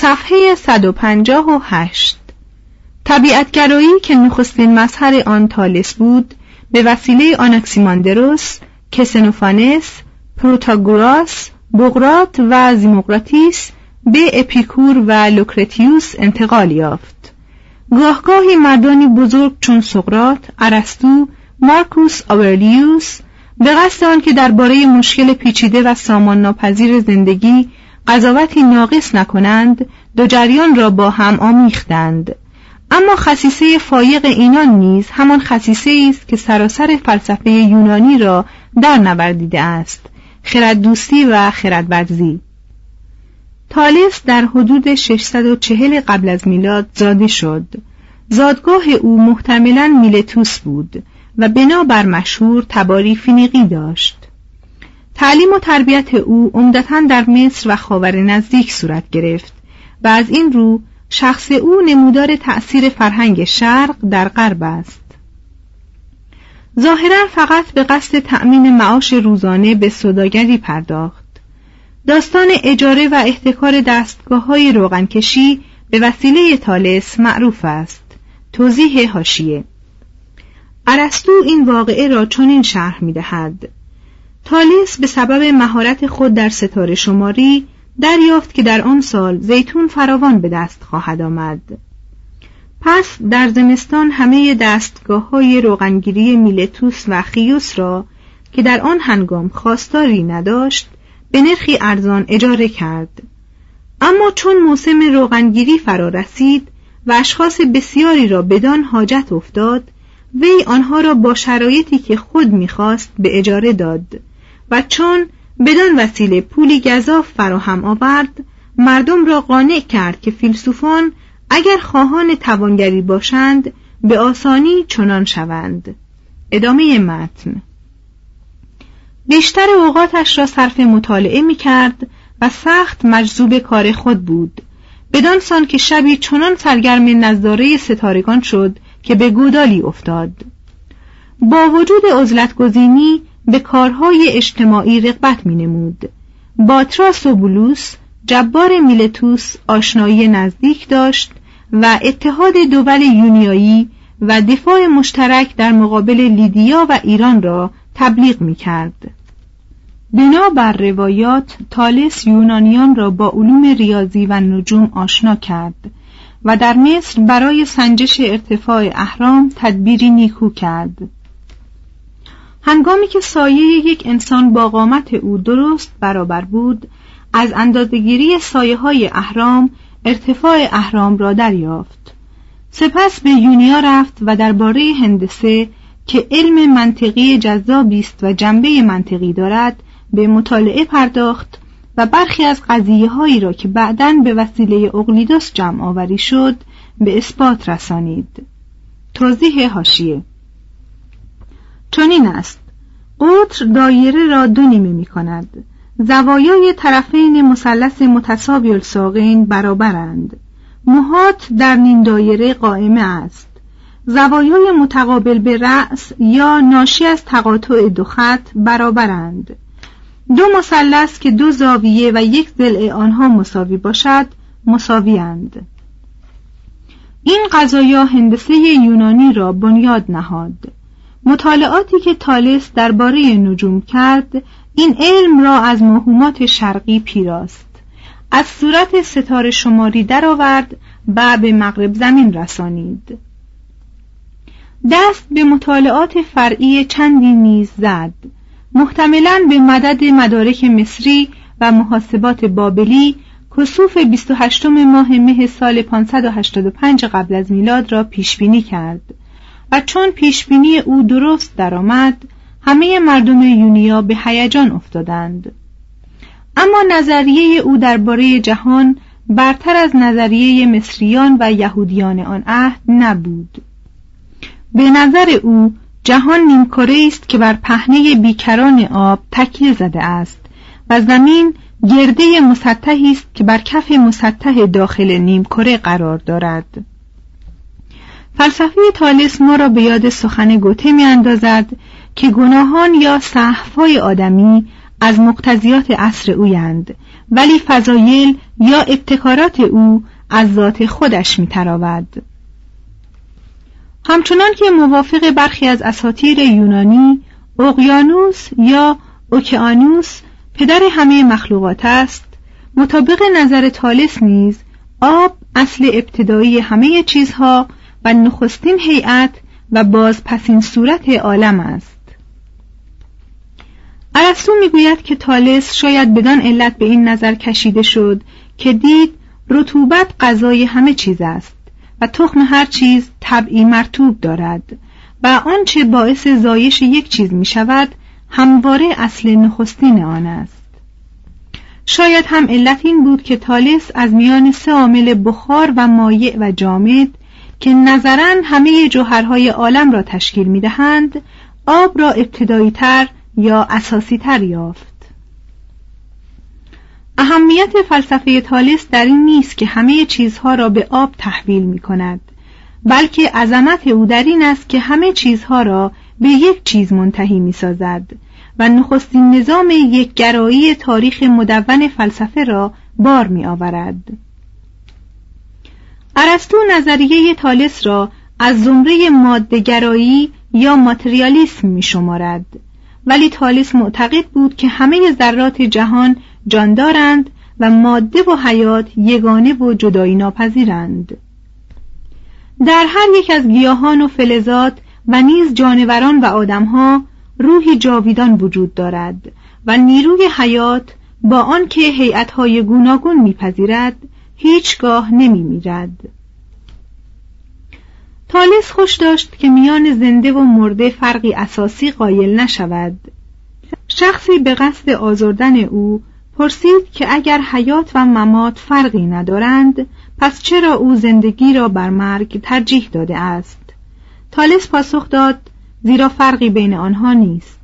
صفحه 158 طبیعتگرایی که نخستین مظهر آن تالس بود به وسیله آناکسیماندروس، کسنوفانس، پروتاگوراس، بقراط و ذیمقراطیس به اپیکور و لوکرتیوس انتقال یافت. گاهگاهی مردانی بزرگ چون سقراط، ارسطو، مارکوس آورلیوس به قصد آنکه درباره مشکل پیچیده و سامان ناپذیر زندگی قضاوتی ناقص نکنند دو جریان را با هم آمیختند. اما خصیصه فایق اینان نیز همان خصیصه است که سراسر فلسفه یونانی را در نوردیده است خرد دوستی و خردورزی. تالس در حدود 640 قبل از میلاد زاده شد. زادگاه او محتملا میلتوس بود و بنابر مشهور تباری فینیقی داشت. تعلیم و تربیت او عمدتا در مصر و خاور نزدیک صورت گرفت و از این رو شخص او نمودار تأثیر فرهنگ شرق در غرب است. ظاهرا فقط به قصد تأمین معاش روزانه به صداگری پرداخت. داستان اجاره و احتکار دستگاه های روغنکشی به وسیله تالس معروف است. توضیح هاشیه ارسطو این واقعه را چنین شرح می دهد. تالس به سبب مهارت خود در ستاره شماری دریافت که در آن سال زیتون فراوان به دست خواهد آمد. پس در زمستان همه دستگاه های روغنگیری میلتوس و خیوس را که در آن هنگام خواستاری نداشت به نرخی ارزان اجاره کرد. اما چون موسم روغنگیری فرا رسید و اشخاص بسیاری را بدان حاجت افتاد وی آنها را با شرایطی که خود می‌خواست به اجاره داد و چون بدان وسیله پولی گذاف فراهم آورد مردم را قانع کرد که فیلسوفان اگر خواهان توانگری باشند به آسانی چنان شوند. ادامه متن. بیشتر اوقاتش را صرف مطالعه می کرد و سخت مجذوب کار خود بود. بدان سان که شبی چنان سرگرم نظاره ستارگان شد که به گودالی افتاد. با وجود عزلتگزینی به کارهای اجتماعی رغبت می نمود باتراس و بولوس جبار میلتوس آشنایی نزدیک داشت و اتحاد دول یونیایی و دفاع مشترک در مقابل لیدیا و ایران را تبلیغ می کرد. بنا بر روایات تالس یونانیان را با علوم ریاضی و نجوم آشنا کرد و در مصر برای سنجش ارتفاع اهرام تدبیری نیکو کرد هنگامی که سایه یک انسان با قامت او درست برابر بود از اندازهگیری سایه های اهرام ارتفاع اهرام را دریافت. سپس به یونیا رفت و درباره هندسه که علم منطقی جذابی است و جنبه منطقی دارد به مطالعه پرداخت و برخی از قضیه هایی را که بعدا به وسیله اقلیدوس جمع آوری شد به اثبات رسانید. توضیح هاشیه چنین است. قطر دایره را دو نیمه می کند. زوایای طرفین مثلث متساوی الساقین برابرند. موهات در نیم دایره قائمه است. زوایای متقابل به رأس یا ناشی از تقاطع دو خط برابرند. دو مثلث که دو زاویه و یک ضلع آنها مساوی باشد مساویند این قضایا هندسه یونانی را بنیاد نهاد. مطالعاتی که تالس درباره نجوم کرد این علم را از موهومات شرقی پیراست. از صورت ستاره شماری درآورد و به مغرب زمین رسانید. دست به مطالعات فرعی چندی نیز زد. محتملا به مدد مدارک مصری و محاسبات بابلی کسوف 28 ماه مه سال 585 قبل از میلاد را پیش بینی کرد. و چون پیش بینی او درست درآمد همه مردم یونیا به هیجان افتادند. اما نظریه او درباره جهان برتر از نظریه مصریان و یهودیان آن عهد نبود. به نظر او جهان نیمکره است که بر پهنه بیکران آب تکیه زده است و زمین گرده مسطحی است که بر کف مسطح داخل نیمکره قرار دارد. فلسفه تالس ما را به یاد سخن گوته می اندازد که گناهان یا صحفای آدمی از مقتضیات عصر اویند ولی فضایل یا ابتکارات او از ذات خودش میتراود. همچنان که موافق برخی از اساطیر یونانی اقیانوس یا اوکیانوس پدر همه مخلوقات است مطابق نظر تالس نیز آب اصل ابتدایی همه چیزها نخستین هیئت و بازپسین صورت عالم است. ارسطو می‌گوید که تالس شاید بدان علت به این نظر کشیده شد که دید رطوبت غذای همه چیز است و تخم هر چیز طبعی مرتوب دارد و آنچه باعث زایش یک چیز می شود همواره اصل نخستین آن است. شاید هم علت این بود که تالس از میان سه عامل بخار و مایع و جامد که نظرا همه جوهرهای عالم را تشکیل می دهند آب را ابتدایی تر یا اساسی تر یافت. اهمیت فلسفه تالس در این نیست که همه چیزها را به آب تحویل می کند بلکه عظمت او در این است که همه چیزها را به یک چیز منتهی می سازد و نخستین نظام یک گرایی تاریخ مدون فلسفه را بار می آورد ارسطو نظریه تالس را از زمره مادهگرایی یا ماتریالیسم می شمارد ولی تالس معتقد بود که همه ذرات جهان جان دارند و ماده و حیات یگانه و جدایی ناپذیرند در هر یک از گیاهان و فلزات و نیز جانوران و آدمها روحی جاویدان وجود دارد و نیروی حیات با آنکه هیئت‌های گوناگون میپذیرد هیچگاه نمیمیرد تالس خوش داشت که میان زنده و مرده فرقی اساسی قایل نشود. شخصی به قصد آزردن او پرسید که اگر حیات و ممات فرقی ندارند پس چرا او زندگی را بر مرگ ترجیح داده است؟ تالس پاسخ داد زیرا فرقی بین آنها نیست.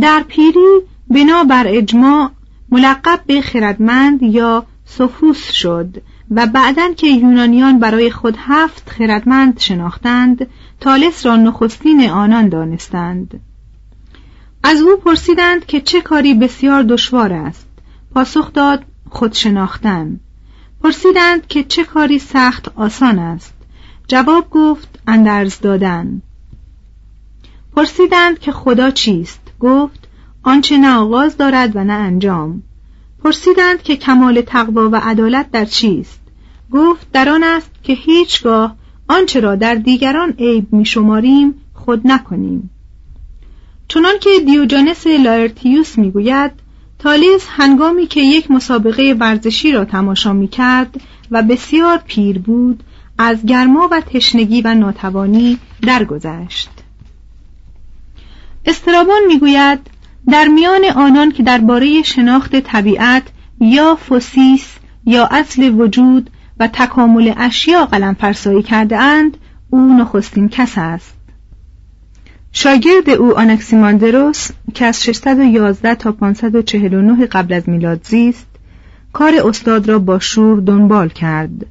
در پیری بنا بر اجماع ملقب به خردمند یا سفوس شد و بعدا که یونانیان برای خود هفت خردمند شناختند تالس را نخستین آنان دانستند. از او پرسیدند که چه کاری بسیار دشوار است. پاسخ داد خود شناختن پرسیدند که چه کاری سخت آسان است. جواب گفت اندرز دادن. پرسیدند که خدا چیست؟ گفت آنچه نه آغاز دارد و نه انجام. پرسیدند که کمال تقوا و عدالت در چیست؟ گفت در آن است که هیچگاه آنچه را در دیگران عیب میشماریم خود نکنیم. چنان که دیوجانس لایرتیوس می‌گوید تالس هنگامی که یک مسابقه ورزشی را تماشا می‌کرد و بسیار پیر بود از گرما و تشنگی و ناتوانی درگذشت. استرابان می‌گوید در میان آنان که درباره شناخت طبیعت یا فوسیس یا اصل وجود و تکامل اشیا قلم فرسایی کرده اند او نخستین کس است. شاگرد او آنکسیماندروس که از 611 تا 549 قبل از میلاد زیست کار استاد را با شور دنبال کرد.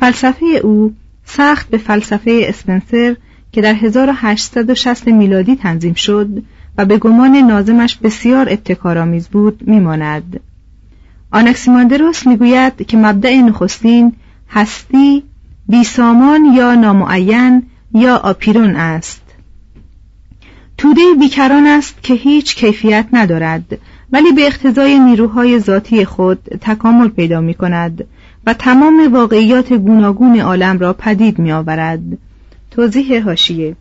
فلسفه او سخت به فلسفه اسپنسر که در 1860 میلادی تنظیم شد و به گمان نازمش بسیار ابتکارآمیز بود میماند آنکسیماندروس می‌گوید که مبدع نخستین هستی بیسامان یا نامعین یا آپیرون است توده بیکران است که هیچ کیفیت ندارد ولی به اقتضای نیروهای ذاتی خود تکامل پیدا می کند و تمام واقعیات گوناگون عالم را پدید می آورد. توضیح هاشیه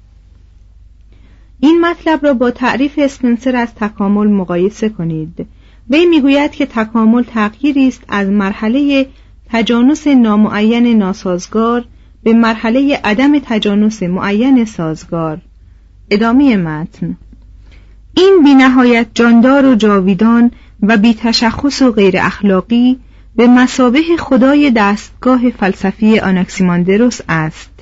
این مطلب را با تعریف اسپنسر از تکامل مقایسه کنید. وی می‌گوید که تکامل تغییری است از مرحله تجانس نامعین ناسازگار به مرحله عدم تجانس معین سازگار. ادامه متن. این بینهایت جاندار و جاویدان و بی تشخص و غیر اخلاقی به مسابه خدای دستگاه فلسفی آناکسیماندروس است.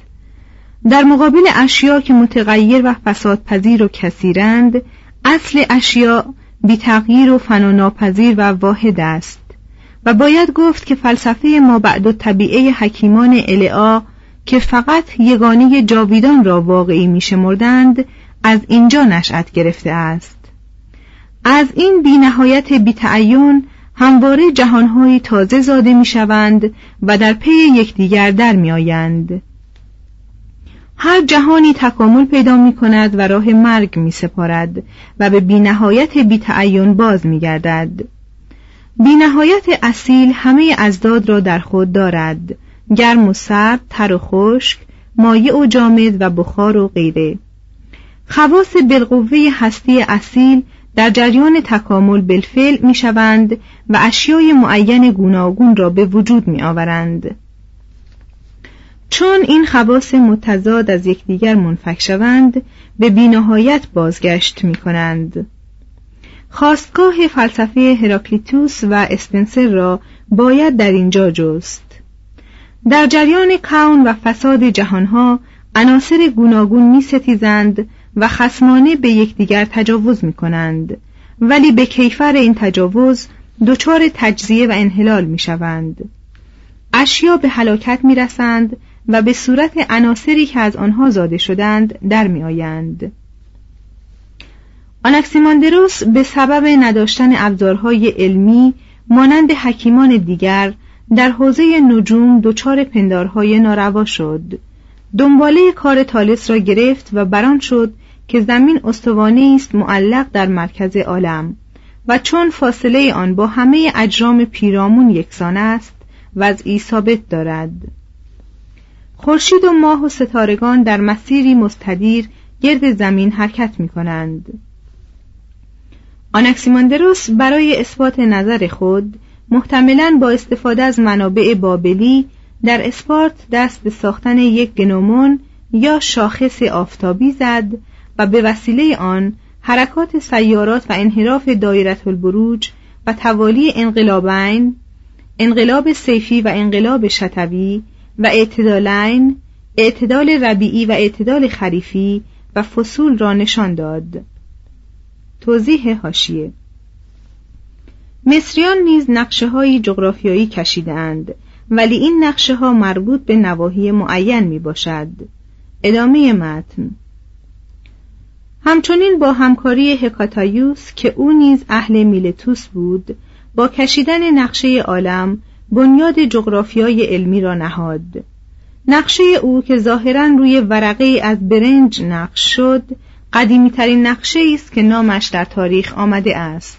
در مقابل اشیا که متغیر و فسادپذیر و کثیرند اصل اشیا بی تغییر و فناناپذیر و واحد است و باید گفت که فلسفه ما بعد و طبیعه حکیمان العا که فقط یگانه جاویدان را واقعی میشمردند از اینجا نشأت گرفته است. از این بینهایت بیتعین همواره جهانهایی تازه زاده می‌شوند و در پی یکدیگر در میآیند. هر جهانی تکامل پیدا می کند و راه مرگ می سپارد و به بینهایت بیتعین باز می گردد بینهایت اصیل همه ازداد را در خود دارد. گرم و سرد، تر و خشک، مایع و جامد و بخار و غیره. خواص بالقوه هستی اصیل در جریان تکامل بالفعل می شوند و اشیای معین گوناگون را به وجود می آورند. چون این خواص متضاد از یکدیگر منفک شوند به بینهایت بازگشت می کنند. خواستگاه فلسفه هراکلیتوس و اسپنسر را باید در اینجا جست. در جریان کون و فساد جهانها عناصر گوناگون می ستیزند و خسمانه به یکدیگر تجاوز می کنند ولی به کیفر این تجاوز دچار تجزیه و انحلال می شوند. اشیا به هلاکت می رسند و به صورت عناصری که از آنها زاده شدند در می آیند. آنکسیماندروس به سبب نداشتن ابزارهای علمی مانند حکیمان دیگر در حوزه نجوم دچار پندارهای ناروا شد دنباله کار تالس را گرفت و بران شد که زمین استوانه است معلق در مرکز عالم و چون فاصله آن با همه اجرام پیرامون یکسان است وضعی ثابت دارد خورشید و ماه و ستارگان در مسیری مستدیر گرد زمین حرکت می کنند آنکسیماندروس برای اثبات نظر خود محتملا با استفاده از منابع بابلی در اسپارت دست به ساختن یک گنومون یا شاخص آفتابی زد و به وسیله آن حرکات سیارات و انحراف دایره البروج و توالی انقلابین انقلاب سیفی و انقلاب شتوی و اعتدالین اعتدال ربیعی و اعتدال خریفی و فصول را نشان داد. توضیح هاشیه مصریان نیز نقشه های جغرافیایی کشیدند ولی این نقشه ها مربوط به نواحی معین می باشد ادامه متن. همچنین با همکاری هکاتایوس که او نیز اهل میلتوس بود با کشیدن نقشه عالم بنیاد جغرافیای علمی را نهاد. نقشه او که ظاهرا روی ورقه از برنج نقش شد قدیمی ترین نقشه است که نامش در تاریخ آمده است.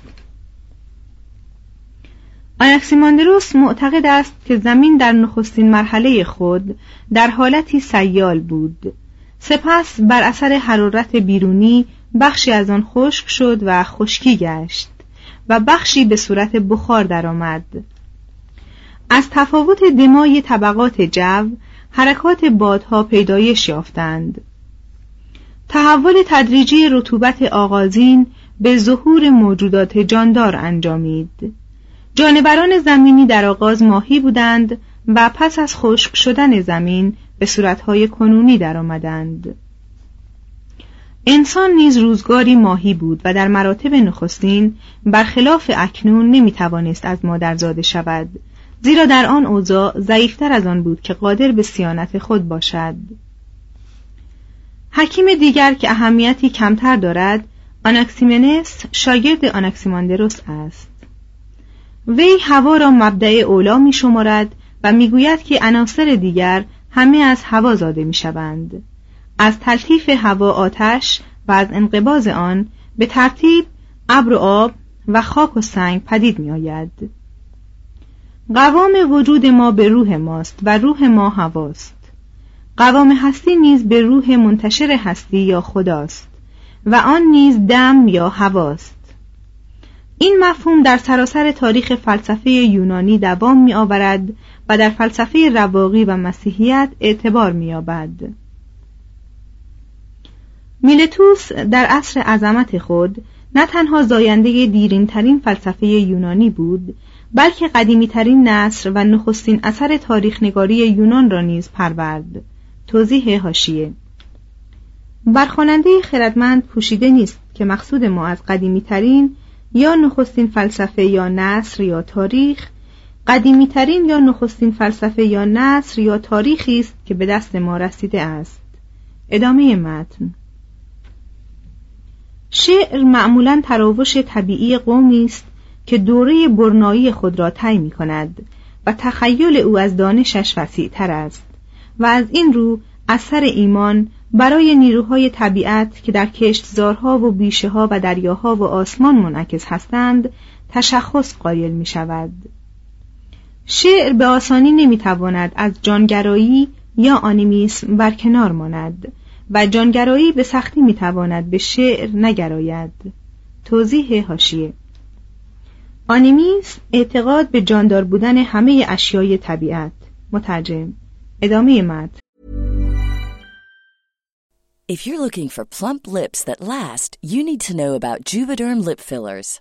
آنکسیماندروس معتقد است که زمین در نخستین مرحله خود در حالتی سیال بود. سپس بر اثر حرارت بیرونی بخشی از آن خشک شد و خشکی گشت و بخشی به صورت بخار درآمد. از تفاوت دمای طبقات جو حرکات بادها پیدایش یافتند. تحول تدریجی رطوبت آغازین به ظهور موجودات جاندار انجامید. جانوران زمینی در آغاز ماهی بودند و پس از خشک شدن زمین به صورتهای کنونی درآمدند. انسان نیز روزگاری ماهی بود و در مراتب نخستین برخلاف اکنون نمی‌توانست از مادر زاده شود. زیرا در آن اوضاع ضعیفتر از آن بود که قادر به سیانت خود باشد حکیم دیگر که اهمیتی کمتر دارد آناکسیمنس شاگرد آناکسیماندروس است وی هوا را مبدع اولا می شمارد و می‌گوید که عناصر دیگر همه از هوا زاده می شوند. از تلطیف هوا آتش و از انقباز آن به ترتیب ابر و آب و خاک و سنگ پدید می آید. قوام وجود ما به روح ماست و روح ما هواست. قوام هستی نیز به روح منتشر هستی یا خداست و آن نیز دم یا هواست. این مفهوم در سراسر تاریخ فلسفه یونانی دوام می آورد و در فلسفه رواقی و مسیحیت اعتبار می یابد. میلتوس در عصر عظمت خود نه تنها زاینده دیرین ترین فلسفه یونانی بود بلکه قدیمی ترین نصر و نخستین اثر تاریخ نگاری یونان را نیز پرورد. توضیح هاشیه برخواننده خردمند پوشیده نیست که مقصود ما از قدیمی ترین یا نخستین فلسفه یا نصر یا تاریخ قدیمی ترین یا نخستین فلسفه یا نصر یا تاریخی است که به دست ما رسیده است. ادامه متن. شعر معمولا تراوش طبیعی قومی است که دوره برنایی خود را طی می کند و تخیل او از دانشش وسیع تر است و از این رو اثر ایمان برای نیروهای طبیعت که در کشتزارها و بیشه ها و دریاها و آسمان منعکس هستند تشخص قایل می شود شعر به آسانی نمی تواند از جانگرایی یا آنیمیسم برکنار ماند و جانگرایی به سختی می تواند به شعر نگراید. توضیح هاشیه آنیمیسم اعتقاد به جاندار بودن همه اشیای طبیعت مترجم ادامه مد If you're looking for plump lips that last, you need to know about Juvederm lip fillers.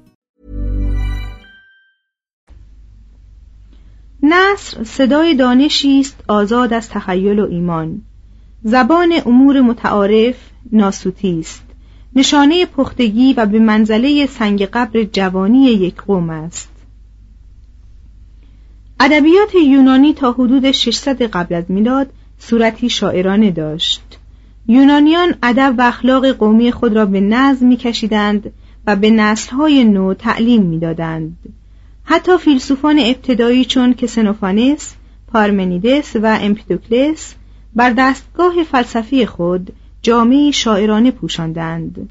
نصر صدای دانشی است آزاد از تخیل و ایمان. زبان امور متعارف ناسوتی است. نشانه پختگی و به منزله سنگ قبر جوانی یک قوم است. ادبیات یونانی تا حدود 600 قبل از میلاد صورتی شاعرانه داشت. یونانیان ادب و اخلاق قومی خود را به نظم میکشیدند و به نسلهای نو تعلیم می‌دادند. حتی فیلسوفان ابتدایی چون کسنوفانس، پارمنیدس و امپیدوکلس بر دستگاه فلسفی خود جامعه شاعرانه پوشاندند.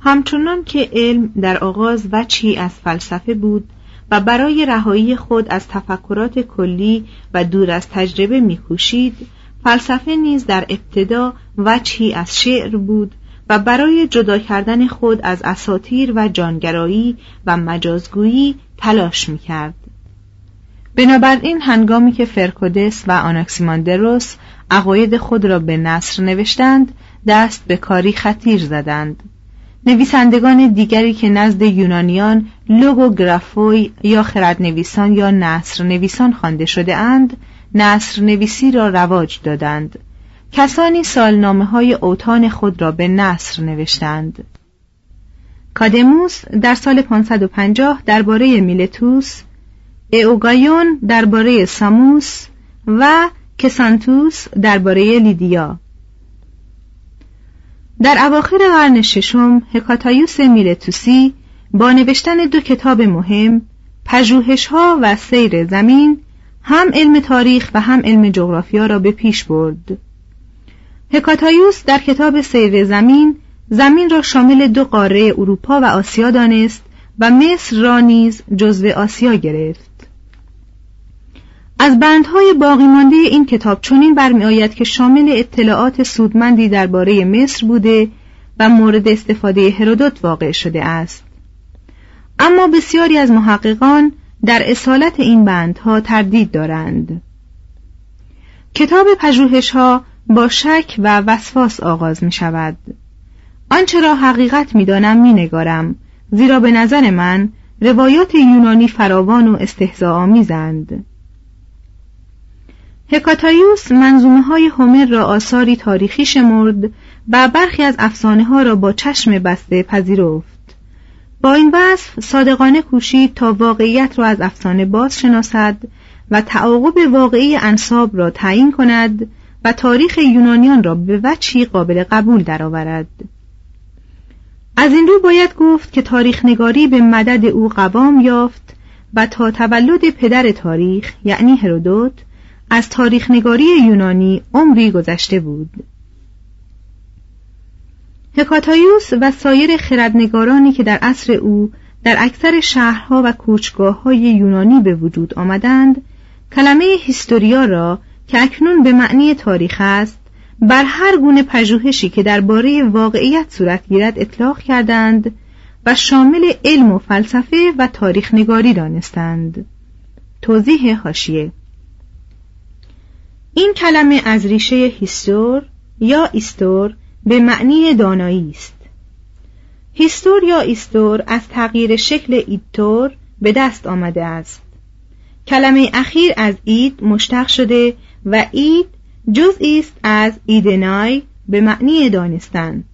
همچنان که علم در آغاز وچی از فلسفه بود و برای رهایی خود از تفکرات کلی و دور از تجربه میکوشید فلسفه نیز در ابتدا وچی از شعر بود و برای جدا کردن خود از اساتیر و جانگرایی و مجازگویی تلاش می‌کرد. بنابراین هنگامی که فرکودس و آناکسیماندروس عقاید خود را به نصر نوشتند دست به کاری خطیر زدند. نویسندگان دیگری که نزد یونانیان لوگوگرافوی یا خردنویسان یا نصر نویسان خوانده شده اند نصر نویسی را رواج دادند. کسانی سالنامه های اوتان خود را به نصر نوشتند. کادموس در سال 550 درباره میلتوس اوگایون درباره ساموس و کسانتوس درباره لیدیا. در اواخر قرن ششم هکاتایوس میلتوسی با نوشتن دو کتاب مهم پژوهش ها و سیر زمین هم علم تاریخ و هم علم جغرافیا را به پیش برد. هکاتایوس در کتاب سیر زمین زمین را شامل دو قاره اروپا و آسیا دانست و مصر را نیز جزو آسیا گرفت. از بندهای باقی مانده این کتاب چنین برمیآید که شامل اطلاعات سودمندی درباره مصر بوده و مورد استفاده هرودوت واقع شده است. اما بسیاری از محققان در اصالت این بندها تردید دارند. کتاب پژوهش ها با شک و وسواس آغاز می شود آنچه را حقیقت می دانم می نگارم زیرا به نظر من روایات یونانی فراوان و استهزا آمیزند هکاتایوس منظومه های هومر را آثاری تاریخی شمرد و برخی از افسانه ها را با چشم بسته پذیرفت با این وصف صادقانه کوشید تا واقعیت را از افسانه باز شناسد و تعاقب واقعی انصاب را تعیین کند و تاریخ یونانیان را به وجهی قابل قبول درآورد. از این رو باید گفت که تاریخ نگاری به مدد او قوام یافت و تا تولد پدر تاریخ یعنی هرودوت از تاریخ نگاری یونانی عمری گذشته بود. هکاتایوس و سایر خردنگارانی که در عصر او در اکثر شهرها و کوچگاه های یونانی به وجود آمدند کلمه هیستوریا را که اکنون به معنی تاریخ است بر هر گونه پژوهشی که درباره واقعیت صورت گیرد اطلاق کردند و شامل علم و فلسفه و تاریخ نگاری دانستند. توضیح هاشیه این کلمه از ریشه هیستور یا ایستور به معنی دانایی است. هیستور یا ایستور از تغییر شکل ایتور به دست آمده است. کلمه اخیر از اید مشتق شده و اید جزئی است از ایدنای به معنی دانستن.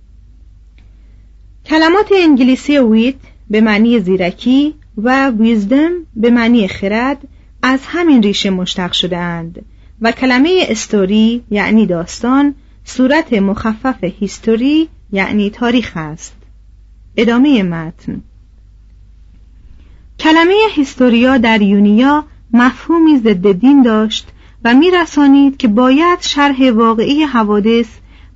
کلمات انگلیسی wit به معنی زیرکی و wisdom به معنی خرد از همین ریشه مشتق شده اند و کلمه استوری یعنی داستان صورت مخفف هیستوری یعنی تاریخ است. ادامه متن. کلمه هیستوریا در یونیا مفهومی ضد دین داشت و میرسانید که باید شرح واقعی حوادث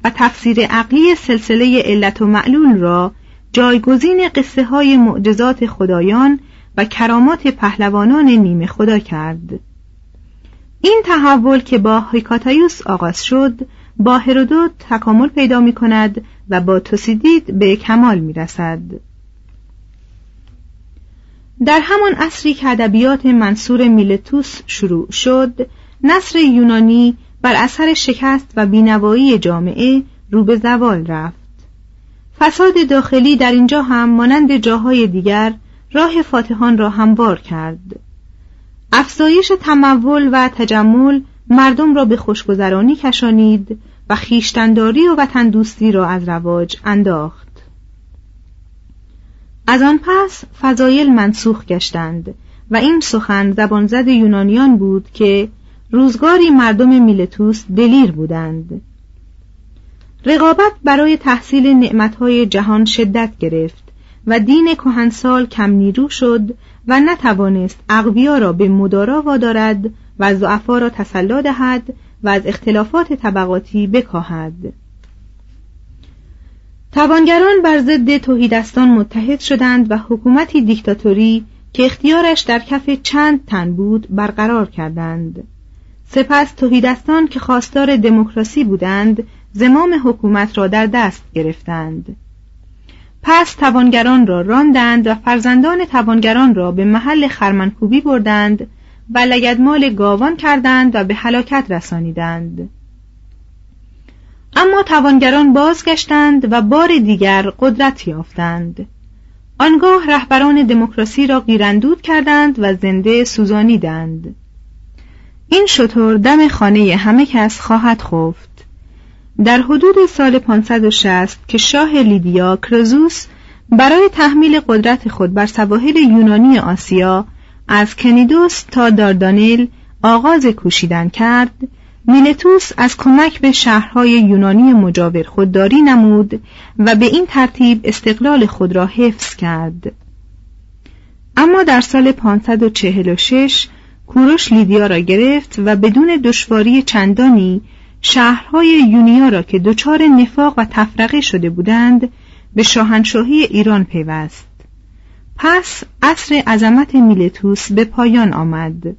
و تفسیر عقلی سلسله علت و معلول را جایگزین قصه های معجزات خدایان و کرامات پهلوانان نیمه خدا کرد این تحول که با هیکاتایوس آغاز شد با هرودوت تکامل پیدا می کند و با توسیدید به کمال می رسد. در همان عصری که ادبیات منصور میلتوس شروع شد نصر یونانی بر اثر شکست و بینوایی جامعه رو به زوال رفت. فساد داخلی در اینجا هم مانند جاهای دیگر راه فاتحان را هموار کرد. افزایش تمول و تجمل مردم را به خوشگذرانی کشانید و خیشتنداری و وطن دوستی را از رواج انداخت. از آن پس فضایل منسوخ گشتند و این سخن زبانزد یونانیان بود که روزگاری مردم میلتوس دلیر بودند. رقابت برای تحصیل نعمتهای جهان شدت گرفت و دین کهنسال کم نیرو شد و نتوانست اقویا را به مدارا وادارد و ضعفا را تسلا دهد و از اختلافات طبقاتی بکاهد. توانگران بر ضد توحیدستان متحد شدند و حکومتی دیکتاتوری که اختیارش در کف چند تن بود برقرار کردند. سپس توحیدستان که خواستار دموکراسی بودند زمام حکومت را در دست گرفتند. پس توانگران را راندند و فرزندان توانگران را به محل خرمنکوبی بردند و لگدمال گاوان کردند و به هلاکت رسانیدند. اما توانگران بازگشتند و بار دیگر قدرت یافتند. آنگاه رهبران دموکراسی را گیرندود کردند و زنده سوزانیدند. این شطور دم خانه همه کس خواهد خفت. در حدود سال 560 که شاه لیدیا کرزوس برای تحمیل قدرت خود بر سواحل یونانی آسیا از کنیدوس تا داردانل آغاز کوشیدن کرد میلتوس از کمک به شهرهای یونانی مجاور خودداری نمود و به این ترتیب استقلال خود را حفظ کرد. اما در سال 546 کوروش لیدیا را گرفت و بدون دشواری چندانی شهرهای یونیا را که دچار نفاق و تفرقه شده بودند به شاهنشاهی ایران پیوست. پس عصر عظمت میلتوس به پایان آمد.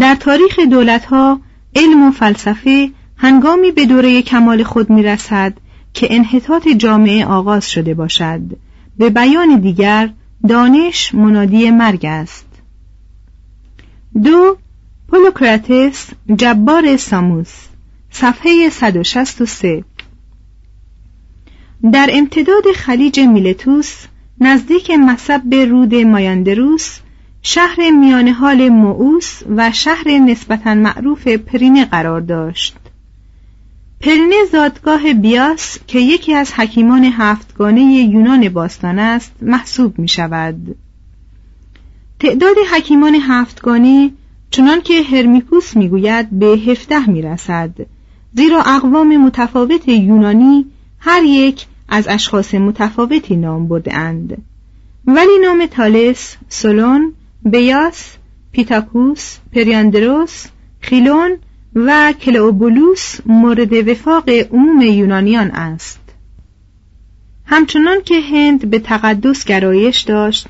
در تاریخ دولتها علم و فلسفه هنگامی به دوره کمال خود می‌رسد که انحطاط جامعه آغاز شده باشد. به بیان دیگر دانش منادی مرگ است. دو پولوکراتس جبار ساموس صفحه 163 در امتداد خلیج میلتوس نزدیک مصب رود مایاندروس شهر میانه حال مووس و شهر نسبتا معروف پرینه قرار داشت. پرینه زادگاه بیاس که یکی از حکیمان هفتگانه یونان باستان است محسوب می شود تعداد حکیمان هفتگانه چنان که هرمیکوس می‌گوید به هفته می‌رسد زیرا اقوام متفاوت یونانی هر یک از اشخاص متفاوتی نام برده اند. ولی نام تالس، سولون، بیاس، پیتاکوس، پریاندروس، خیلون و کلئوبولوس مورد وفاق عموم یونانیان است. همچنان که هند به تقدس گرایش داشت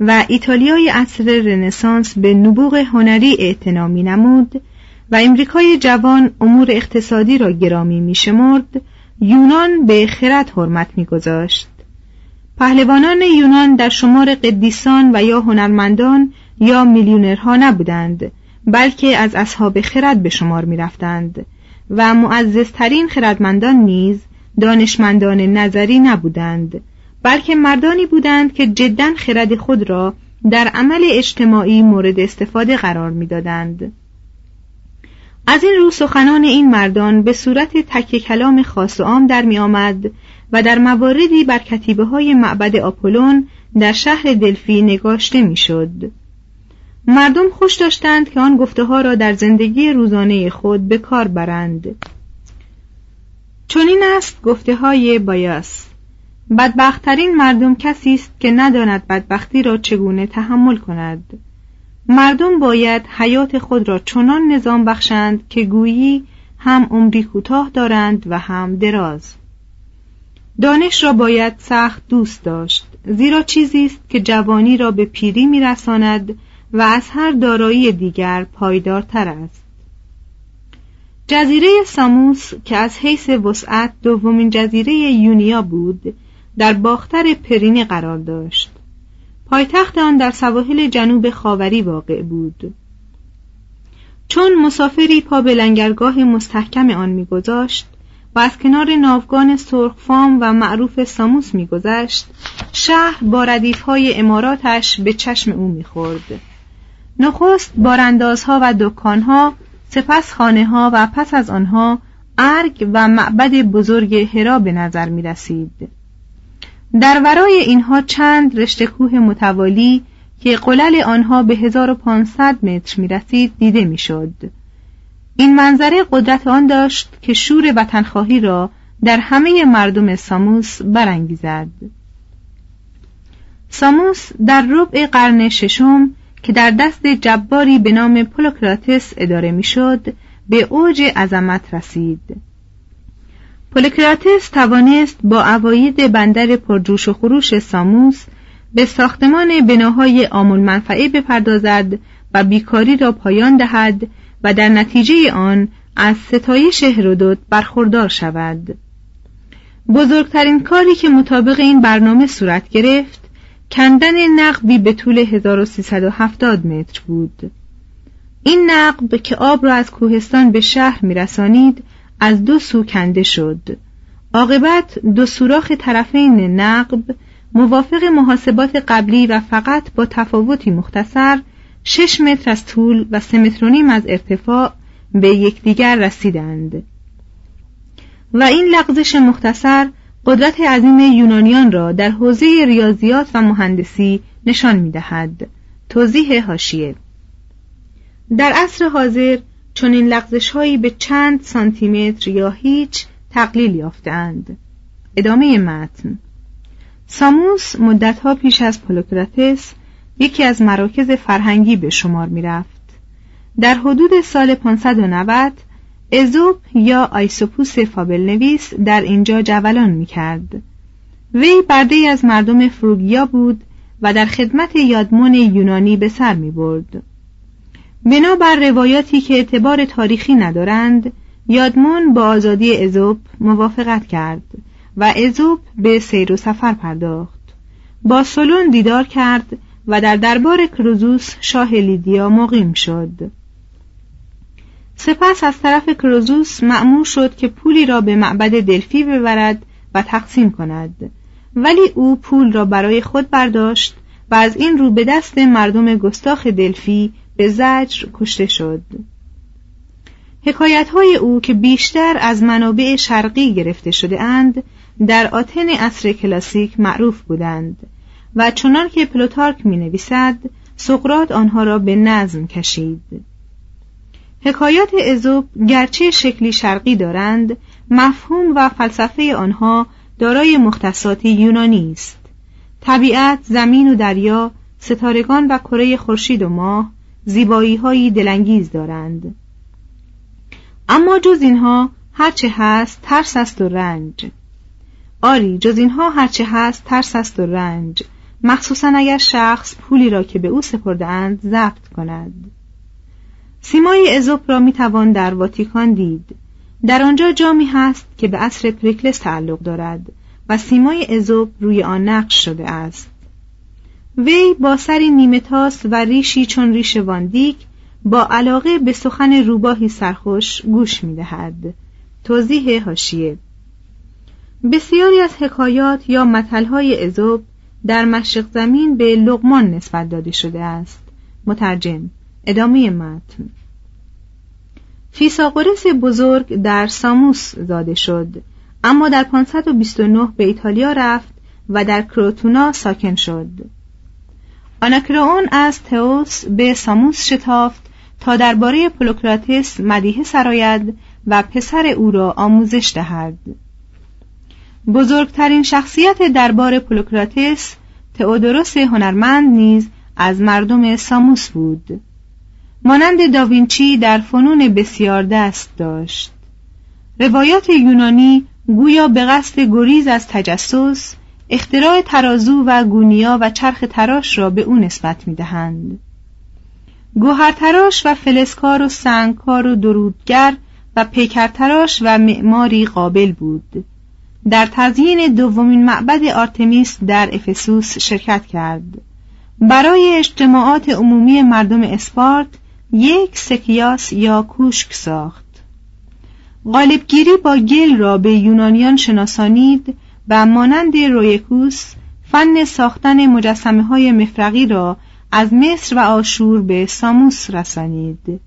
و ایتالیای عصر رنسانس به نبوغ هنری اعتنا نمود و امریکای جوان امور اقتصادی را گرامی می شمرد یونان به خرد حرمت می گذاشت. پهلوانان یونان در شمار قدیسان و یا هنرمندان یا میلیونرها نبودند بلکه از اصحاب خرد به شمار می رفتند و معززترین خردمندان نیز دانشمندان نظری نبودند بلکه مردانی بودند که جدا خرد خود را در عمل اجتماعی مورد استفاده قرار می‌دادند. از این رو سخنان این مردان به صورت تک کلام خاص و عام در می آمد و در مواردی بر کتیبه های معبد آپولون در شهر دلفی نگاشته می‌شد. مردم خوش داشتند که آن گفته ها را در زندگی روزانه خود به کار برند چنین است گفته های بایاس بدبختترین مردم کسی است که نداند بدبختی را چگونه تحمل کند. مردم باید حیات خود را چنان نظام بخشند که گویی هم عمری کوتاه دارند و هم دراز. دانش را باید سخت دوست داشت زیرا چیزی است که جوانی را به پیری میرساند و از هر دارایی دیگر پایدارتر است. جزیره ساموس که از حیث وسعت دومین جزیره یونیا بود در باختر پرینه قرار داشت. پایتخت آن در سواحل جنوب خاوری واقع بود. چون مسافری پا به لنگرگاه مستحکم آن میگذاشت و از کنار ناوگان سرخفام و معروف ساموس میگذشت شهر با ردیفهای اماراتش به چشم او می‌خورد. نخست باراندازها و دکانها سپس خانه ها و پس از آنها ارگ و معبد بزرگ هرا به نظر می رسید. در ورای اینها چند رشته کوه متوالی که قلل آنها به 1500 متر می رسید دیده می شد. این منظره قدرت آن داشت که شور وطنخواهی را در همه مردم ساموس برانگیزد. ساموس در ربع قرن ششم که در دست جباری به نام پولوکراتس اداره می‌شد به اوج عظمت رسید پولوکراتس توانست با اواید بندر پرجوش و خروش ساموس به ساختمان بناهای آمول منفعه بپردازد و بیکاری را پایان دهد و در نتیجه آن از ستایش هرودوت برخوردار شود. بزرگترین کاری که مطابق این برنامه صورت گرفت کندن نقبی به طول 1370 متر بود. این نقب که آب را از کوهستان به شهر میرسانید از دو سو کنده شد. عاقبت دو سوراخ طرفین نقب موافق محاسبات قبلی و فقط با تفاوتی مختصر شش متر از طول و سه متر و نیم از ارتفاع به یکدیگر رسیدند. و این لغزش مختصر قدرت عظیم یونانیان را در حوزه ریاضیات و مهندسی نشان می دهد. توضیح هاشیه در عصر حاضر چون این لغزش هایی به چند سانتیمتر یا هیچ تقلیل یافتند. ادامه متن ساموس مدتها پیش از پولوکراتس یکی از مراکز فرهنگی به شمار می رفت. در حدود سال 590 ازوب یا آیسوپوس فابل نویس در اینجا جولان می کرد. وی برده از مردم فروگیا بود و در خدمت یادمون یونانی به سر می برد. بنابر روایاتی که اعتبار تاریخی ندارند یادمون با آزادی ازوب موافقت کرد و ازوب به سیر و سفر پرداخت. با سلون دیدار کرد و در دربار کروزوس شاه لیدیا مقیم شد. سپس از طرف کروزوس معمور شد که پولی را به معبد دلفی ببرد و تقسیم کند. ولی او پول را برای خود برداشت و از این رو به دست مردم گستاخ دلفی به زجر کشته شد. حکایت های او که بیشتر از منابع شرقی گرفته شده اند در آتن عصر کلاسیک معروف بودند و چنان که پلوتارک می نویسد سقراط آنها را به نظم کشید. حکایات ازوپ گرچه شکلی شرقی دارند مفهوم و فلسفه آنها دارای مختصاتی یونانی است. طبیعت زمین و دریا ستارگان و کره خورشید و ماه زیبایی هایی دلانگیز دارند. اما جز اینها هرچه هست ترس است و رنج. آری جز اینها هرچه هست ترس است و رنج. مخصوصا اگر شخص پولی را که به او سپرده اند ضبط کند. سیمای ازوپ را می توان در واتیکان دید. در آنجا جامی هست که به عصر پریکلس تعلق دارد و سیمای ازوپ روی آن نقش شده است. وی با سری نیمه تاس و ریشی چون ریش واندیک با علاقه به سخن روباهی سرخوش گوش می دهد. توضیح هاشیه بسیاری از حکایات یا متلهای ازوب در مشرق زمین به لغمان نسبت داده شده است. مترجم ادامه متن. فیساغورس بزرگ در ساموس زاده شد اما در 529 به ایتالیا رفت و در کروتونا ساکن شد. آناکرئون از تئوس به ساموس شتافت تا درباره پولوکراتس مدیحه سراید و پسر او را آموزش دهد. بزرگترین شخصیت دربار پولوکراتس تئودوروس هنرمند نیز از مردم ساموس بود. مانند داوینچی در فنون بسیار دست داشت. روایات یونانی گویا به قصد گریز از تجسس اختراع ترازو و گونیا و چرخ تراش را به او نسبت می‌دهند. تراش و فلسکار و سنگکار و درودگر و پیکرتراش و معماری قابل بود. در تزیین دومین معبد آرتمیس در افسوس شرکت کرد. برای اجتماعات عمومی مردم اسپارت یک سکیاس یا کوشک ساخت. غالبگیری با گل را به یونانیان شناسانید و مانند رویکوس فن ساختن مجسمه های مفرقی را از مصر و آشور به ساموس رسانید.